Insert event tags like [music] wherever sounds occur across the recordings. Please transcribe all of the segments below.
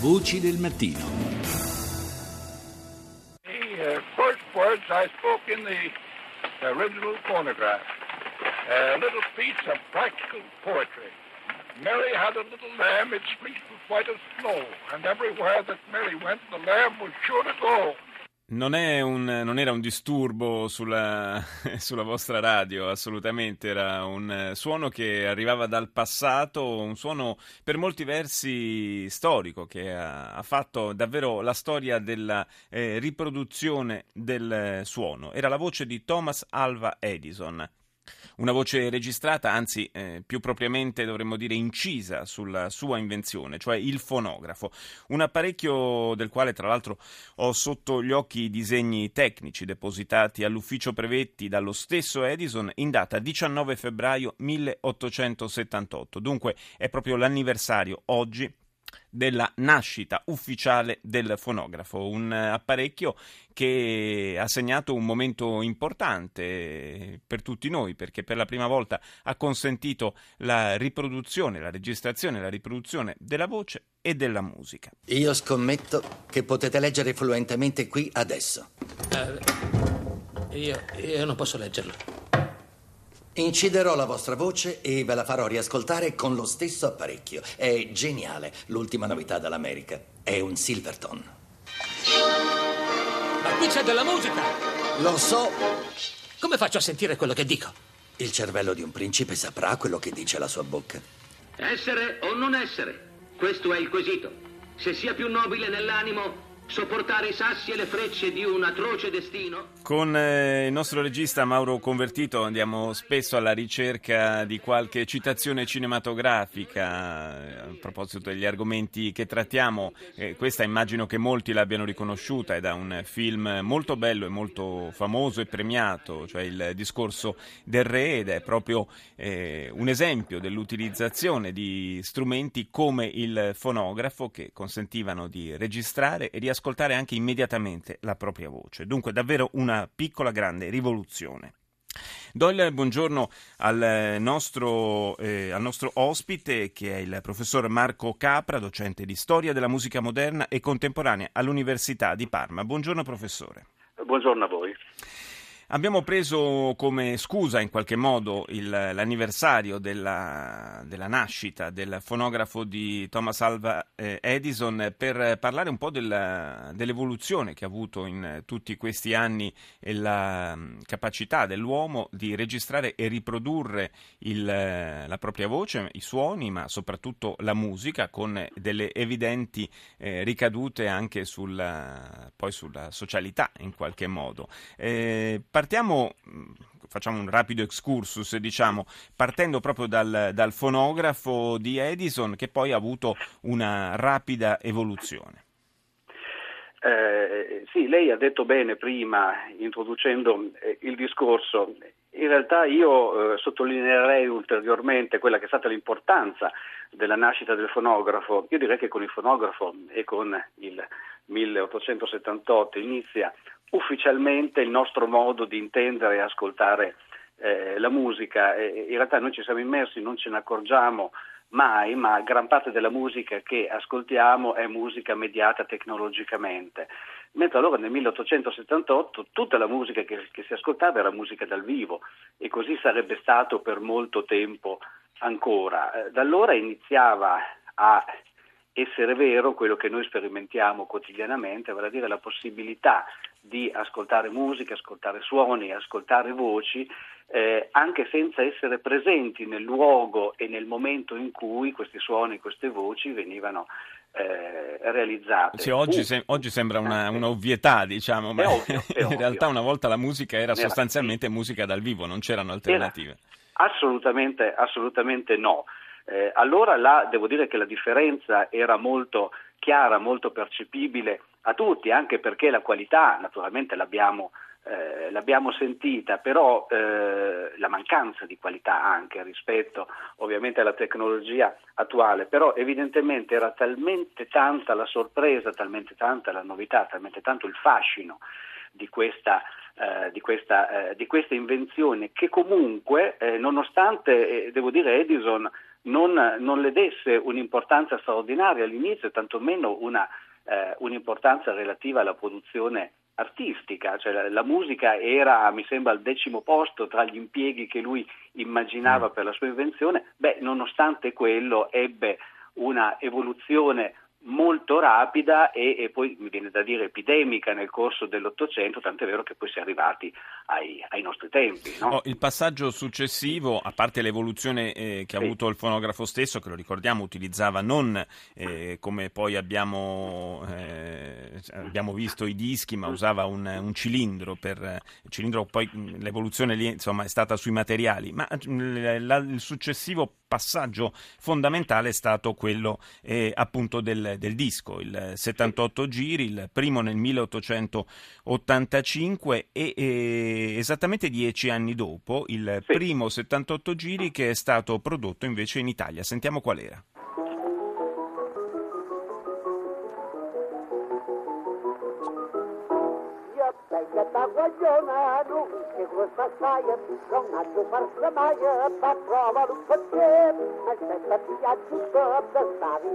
Voci del mattino. The uh, first words I spoke in the original phonograph. A little piece of practical poetry. Mary had a little lamb, its fleece was white as snow, and everywhere that Mary went, the lamb was sure to go. Non, un, non, era un disturbo sulla, [laughs] sulla, vostra radio, assolutamente, era un suono che arrivava dal passato, un suono per molti versi storico che ha, ha fatto davvero la storia della eh, riproduzione del suono. Era la voce di Thomas Alva Edison. Una voce registrata, anzi eh, più propriamente dovremmo dire incisa sulla sua invenzione, cioè il fonografo, un apparecchio del quale tra l'altro ho sotto gli occhi i disegni tecnici depositati all'ufficio brevetti dallo stesso Edison in data 19 febbraio 1878. Dunque è proprio l'anniversario oggi della nascita ufficiale del fonografo, un apparecchio che ha segnato un momento importante per tutti noi perché per la prima volta ha consentito la riproduzione, la registrazione, la riproduzione della voce e della musica. Io scommetto che potete leggere fluentemente qui adesso. Uh, io, io non posso leggerlo. Inciderò la vostra voce e ve la farò riascoltare con lo stesso apparecchio. È geniale. L'ultima novità dall'America. È un Silverton. Ma qui c'è della musica! Lo so. Come faccio a sentire quello che dico? Il cervello di un principe saprà quello che dice la sua bocca. Essere o non essere? Questo è il quesito. Se sia più nobile nell'animo sopportare i sassi e le frecce di un atroce destino? Con eh, il nostro regista Mauro Convertito andiamo spesso alla ricerca di qualche citazione cinematografica a proposito degli argomenti che trattiamo. Eh, questa immagino che molti l'abbiano riconosciuta, è da un film molto bello e molto famoso e premiato, cioè il discorso del re ed è proprio eh, un esempio dell'utilizzazione di strumenti come il fonografo che consentivano di registrare e riascoltare ascoltare anche immediatamente la propria voce. Dunque davvero una piccola grande rivoluzione. Do il buongiorno al nostro, eh, al nostro, ospite che è il professor Marco Capra, docente di storia della musica moderna e contemporanea all'Università di Parma. Buongiorno professore. Buongiorno a voi. Abbiamo preso come scusa in qualche modo il, l'anniversario della, della, nascita del fonografo di Thomas Alva eh, Edison per parlare un po' della, dell'evoluzione che ha avuto in tutti questi anni e la mm, capacità dell'uomo di registrare e riprodurre il, la propria voce, i suoni, ma soprattutto la musica con delle evidenti eh, ricadute anche sulla, poi sulla socialità in qualche modo. Eh, partiamo, mm, facciamo un rapido excursus, diciamo, partendo proprio dal, dal fonografo di Edison che poi ha avuto una rapida evoluzione. Eh, sì, lei ha detto bene prima, introducendo eh, il discorso. In realtà io eh, sottolineerei ulteriormente quella che è stata l'importanza della nascita del fonografo. Io direi che con il fonografo e con il 1878 inizia ufficialmente il nostro modo di intendere e ascoltare eh, la musica. E, in realtà noi ci siamo immersi, non ce ne accorgiamo mai, ma gran parte della musica che ascoltiamo è musica mediata tecnologicamente. Mentre allora nel 1878 tutta la musica che, che si ascoltava era musica dal vivo e così sarebbe stato per molto tempo ancora. Eh, da allora iniziava a essere vero quello che noi sperimentiamo quotidianamente, vale a dire la possibilità di ascoltare musica, ascoltare suoni, ascoltare voci, eh, anche senza essere presenti nel luogo e nel momento in cui questi suoni, queste voci venivano eh, realizzate. Sì, oggi, se, oggi, sembra una, un'ovvietà, diciamo, ma ovvio, [laughs] in ovvio. realtà una volta la musica era sostanzialmente sì. musica dal vivo, non c'erano alternative. Era assolutamente, assolutamente no. Eh, allora là devo dire che la differenza era molto chiara, molto percepibile a tutti, anche perché la qualità naturalmente l'abbiamo, eh, l'abbiamo sentita, però eh, la mancanza di qualità anche rispetto ovviamente alla tecnologia attuale, però evidentemente era talmente tanta la sorpresa, talmente tanta la novità, talmente tanto il fascino di questa, eh, di questa, eh, di questa invenzione che comunque, eh, nonostante, eh, devo dire, Edison non, non le desse un'importanza straordinaria all'inizio, tantomeno una, eh, un'importanza relativa alla produzione artistica, cioè la, la, musica era, mi sembra, al decimo posto tra gli impieghi che lui immaginava mm. per la sua invenzione, beh, nonostante quello ebbe una evoluzione molto rapida e, e, poi mi viene da dire epidemica nel corso dell'Ottocento, tant'è vero che poi si è arrivati ai, ai nostri tempi. No? Oh, il passaggio successivo, a parte l'evoluzione eh, che ha sì. avuto il fonografo stesso, che lo ricordiamo utilizzava non eh, come poi abbiamo, eh, abbiamo, visto i dischi, ma usava un, un cilindro per il cilindro poi l'evoluzione lì insomma è stata sui materiali, ma la, il successivo passaggio fondamentale è stato quello eh, appunto del, del, disco, il 78 giri, il primo nel 1885 e, e esattamente dieci anni dopo il primo 78 giri che è stato prodotto invece in Italia. Sentiamo qual era. Che questa saia non ha più farsa mai per provare un perché ma aspetta ti aggiunto da stare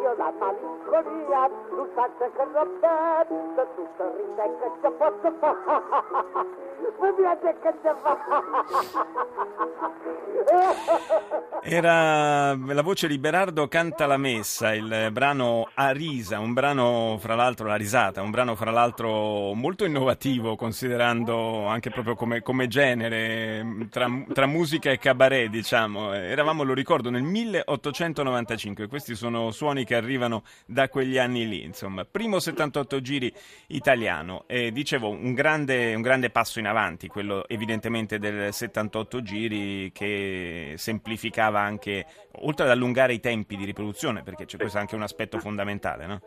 io la malinconia sa che roba da tutto ride che ci posso era la voce di Berardo Canta la Messa, il brano A risa, un brano fra l'altro, la risata, un brano fra l'altro molto innovativo considerando anche proprio come, come genere tra, tra, musica e cabaret, diciamo. Eravamo, lo ricordo, nel 1895, questi sono suoni che arrivano da quegli anni lì, insomma. Primo 78 giri italiano e dicevo un grande, un grande passo in avanti, quello evidentemente del 78 giri che semplificava anche, oltre ad allungare i tempi di riproduzione, perché c'è questo anche un aspetto fondamentale, no?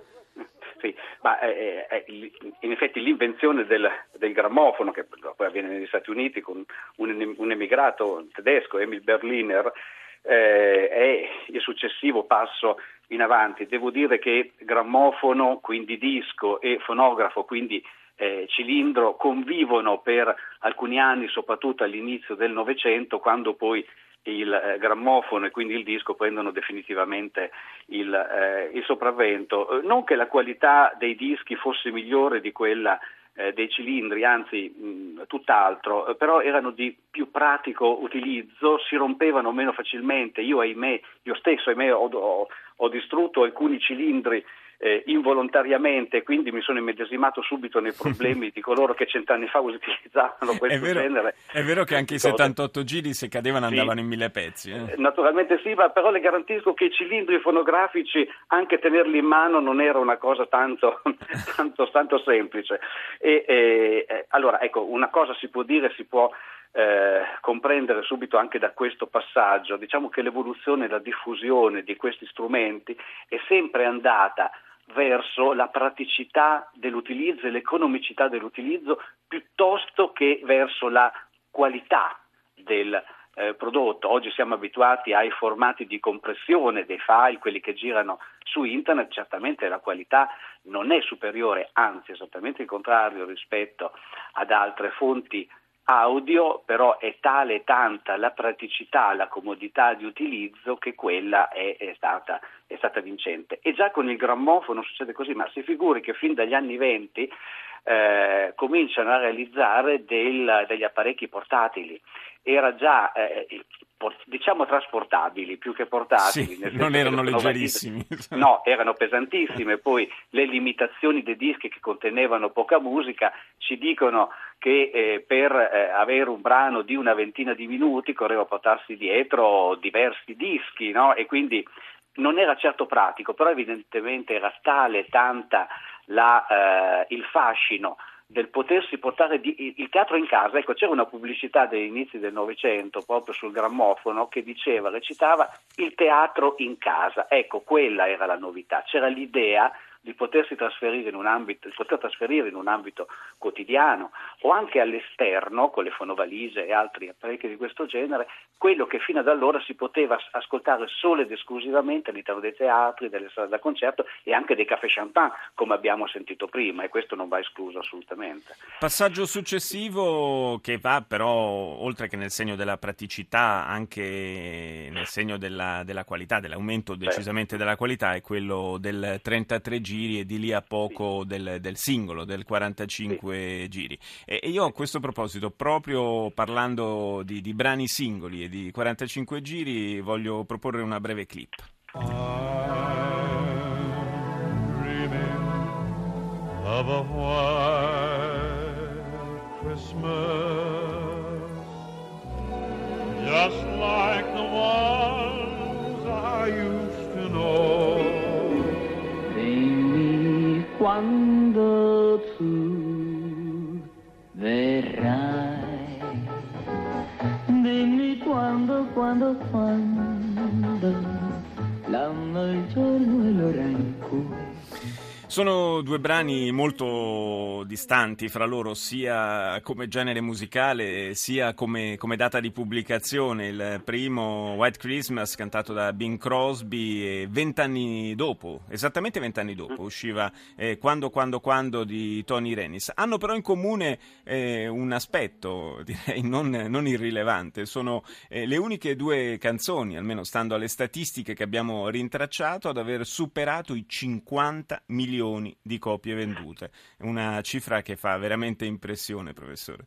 Sì, ma eh, eh, in effetti l'invenzione del, del, grammofono, che poi avviene negli Stati Uniti con un, un emigrato tedesco, Emil Berliner, eh, è il successivo passo in avanti. Devo dire che grammofono, quindi disco, e fonografo, quindi eh, cilindro, convivono per alcuni anni, soprattutto all'inizio del Novecento, quando poi il eh, grammofono e quindi il disco prendono definitivamente il, eh, il sopravvento. Eh, non che la qualità dei dischi fosse migliore di quella eh, dei cilindri, anzi mh, tutt'altro, eh, però erano di più pratico utilizzo, si rompevano meno facilmente. Io ahimè, io stesso ahimè ho, ho, ho distrutto alcuni cilindri eh, involontariamente, quindi mi sono immedesimato subito nei problemi di coloro che cent'anni fa utilizzavano questo è vero, genere. È vero che anche i 78 giri se cadevano sì, andavano in mille pezzi. Eh? Naturalmente sì, ma però le garantisco che i cilindri fonografici, anche tenerli in mano non era una cosa tanto, [laughs] tanto, tanto semplice. E, e, eh, allora, ecco, una cosa si può dire, si può eh, comprendere subito anche da questo passaggio, diciamo che l'evoluzione e la diffusione di questi strumenti è sempre andata verso la praticità dell'utilizzo e l'economicità dell'utilizzo piuttosto che verso la qualità del eh, prodotto. Oggi siamo abituati ai formati di compressione dei file, quelli che girano su internet, certamente la qualità non è superiore, anzi esattamente il contrario rispetto ad altre fonti audio, però è tale e tanta la praticità, la comodità di utilizzo che quella è, è, stata, è, stata, vincente. E già con il grammofono succede così, ma si figuri che fin dagli anni venti eh, cominciano a realizzare del, degli apparecchi portatili. Era già eh, diciamo trasportabili più che portatili. Sì, non erano leggerissimi. No, erano pesantissime. Poi le limitazioni dei dischi che contenevano poca musica ci dicono che eh, per eh, avere un brano di una ventina di minuti correva a portarsi dietro diversi dischi no? e quindi non era certo pratico, però evidentemente era tale tanta la, eh, il fascino del potersi portare di, il teatro in casa. Ecco, c'era una pubblicità degli inizi del Novecento proprio sul grammofono che diceva, recitava il teatro in casa. Ecco, quella era la novità. C'era l'idea di potersi trasferire in un ambito, di poter trasferire in un ambito quotidiano o anche all'esterno con le fonovalise e altri apparecchi di questo genere, quello che fino ad allora si poteva ascoltare solo ed esclusivamente all'interno dei teatri, delle sale da concerto e anche dei caffè champagne, come abbiamo sentito prima, e questo non va escluso assolutamente. Passaggio successivo che va però, oltre che nel segno della praticità, anche nel segno della, della qualità, dell'aumento decisamente della qualità, è quello del 33 giri e di lì a poco del, del singolo, del 45 giri. E, e, io a questo proposito, proprio parlando di, di brani singoli e di 45 giri, voglio proporre una breve clip. Of a white Christmas, just like quando tu verrai, dimmi quando, quando, quando l'anno, il giorno e l'ora in cui sono due brani molto distanti fra loro, sia come genere musicale sia come, come, data di pubblicazione. Il primo, White Christmas, cantato da Bing Crosby, vent'anni dopo, esattamente vent'anni dopo, usciva eh, Quando, Quando, Quando di Tony Rennis. Hanno però in comune eh, un aspetto, [laughs] direi, non, non irrilevante. Sono eh, le uniche due canzoni, almeno stando alle statistiche che abbiamo rintracciato, ad aver superato i 50 milioni milioni di copie vendute. Una cifra che fa veramente impressione, professore.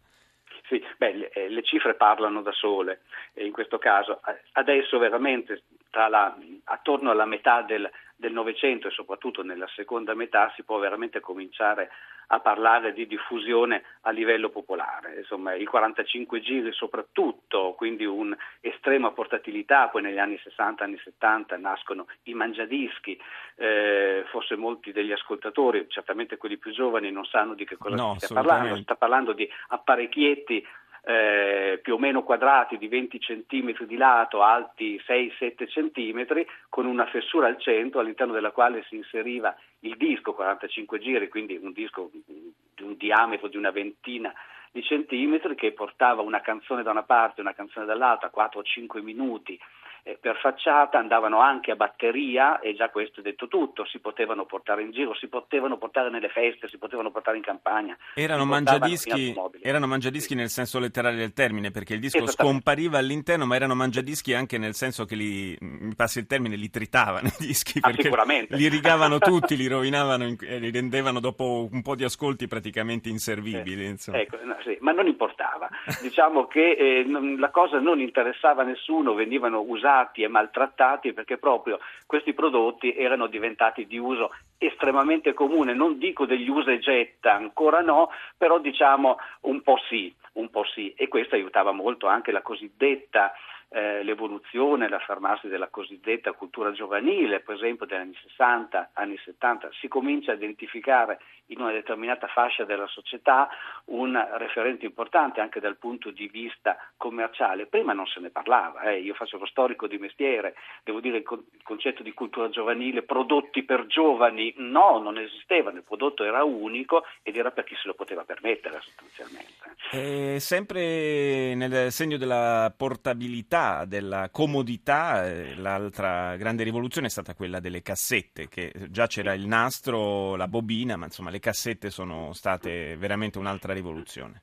Sì, beh, le, eh, cifre parlano da sole in questo caso. Adesso veramente la, attorno alla metà del, del Novecento e soprattutto nella seconda metà si può veramente cominciare a parlare di diffusione a livello popolare. Insomma, i 45 giri soprattutto, quindi un'estrema portatilità, poi negli anni 60, anni 70 nascono i mangiadischi, eh, forse molti degli ascoltatori, certamente quelli più giovani, non sanno di che cosa no, si sta parlando, si sta parlando di apparecchietti eh, più o meno quadrati di 20 cm di lato, alti 6-7 cm, con una fessura al centro all'interno della quale si inseriva il disco, 45 giri, quindi un disco di un diametro di una ventina di centimetri che portava una canzone da una parte e una canzone dall'altra, 4-5 minuti eh, per facciata, andavano anche a batteria e già questo è detto tutto, si potevano portare in giro, si potevano portare nelle feste, si potevano portare in campagna. Erano mangiadischi, erano mangiadischi nel senso letterale del termine, perché il disco scompariva all'interno, ma erano mangiadischi anche nel senso che li, mi passi il termine, li tritavano i [laughs] dischi, ah, li rigavano tutti, li [laughs] rovinavano e li rendevano dopo un po' di ascolti praticamente inservibili. Eh, ecco, no, sì, ma non importava, diciamo che eh, non, la cosa non interessava a nessuno, venivano usati usati e maltrattati perché proprio questi prodotti erano diventati di uso estremamente comune, non dico degli usa e getta, ancora no, però diciamo un po' sì, un po' sì. E questo aiutava molto anche la cosiddetta eh, l'evoluzione, l'affermarsi della cosiddetta cultura giovanile, per esempio degli anni 60, anni 70, si comincia a identificare in una determinata fascia della società un referente importante anche dal punto di vista commerciale. Prima non se ne parlava, eh. io faccio lo storico di mestiere, devo dire il, con- il concetto di cultura giovanile, prodotti per giovani, no, non esistevano, il prodotto era unico ed era per chi se lo poteva permettere sostanzialmente. E sempre nel segno della portabilità, della comodità, eh, l'altra grande rivoluzione è stata quella delle cassette, che già c'era il nastro, la bobina, ma insomma le cassette sono state veramente un'altra rivoluzione.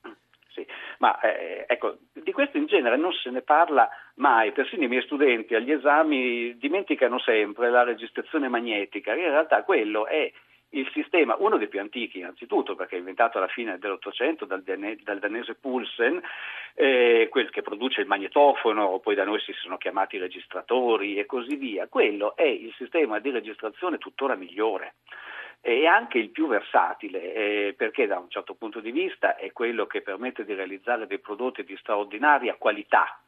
Sì, ma eh, ecco, di questo in genere non se ne parla mai, persino i miei studenti agli esami dimenticano sempre la registrazione magnetica, in realtà quello è il sistema, uno dei più antichi innanzitutto, perché è inventato alla fine dell'Ottocento dal, dal danese Pulsen, eh, quel che produce il magnetofono, poi da noi si sono chiamati registratori e così via, quello è il sistema di registrazione tuttora migliore e anche il più versatile, eh, perché da un certo punto di vista è quello che permette di realizzare dei prodotti di straordinaria qualità,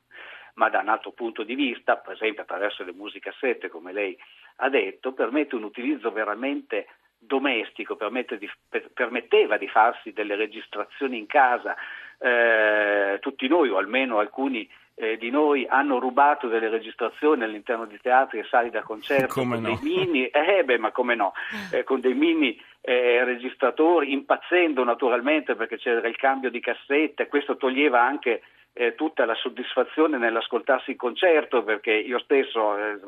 ma da un altro punto di vista, per esempio attraverso le musicassette, come lei ha detto, permette un utilizzo veramente domestico, di, per, permetteva di farsi delle registrazioni in casa, eh, tutti noi o almeno alcuni eh, di noi hanno rubato delle registrazioni all'interno di teatri e sali da concerto come con no? dei mini, [laughs] eh beh, ma come no, eh, con dei mini eh, registratori, impazzendo naturalmente perché c'era il cambio di cassette, questo toglieva anche eh, tutta la soddisfazione nell'ascoltarsi il concerto perché io stesso eh,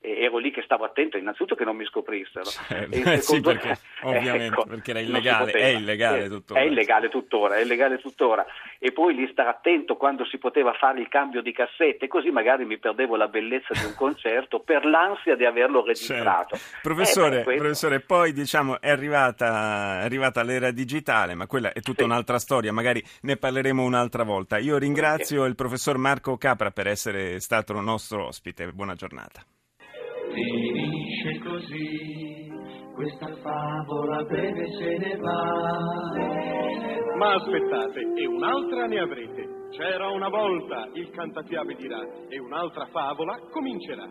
ero lì che stavo attento innanzitutto che non mi scoprissero Certo. Eh, sì, secondo- perché, [laughs] ovviamente, ecco, perché era illegale, è illegale Eh, tuttora. è illegale tuttora è illegale tuttora e poi lì stare attento quando si poteva fare il cambio di cassette così magari mi perdevo la bellezza di un [laughs] concerto per l'ansia di averlo registrato Certo. Professore, Eh, professore, poi diciamo è arrivata, è arrivata l'era digitale, ma quella è tutta Sì. un'altra storia, magari ne parleremo un'altra volta. Io ringrazio il professor Marco Capra per essere stato nostro ospite. Buona giornata. Finisce così, questa favola breve se ne va. Ma aspettate, e un'altra ne avrete. C'era una volta, il cantafiabe dirà, e un'altra favola comincerà.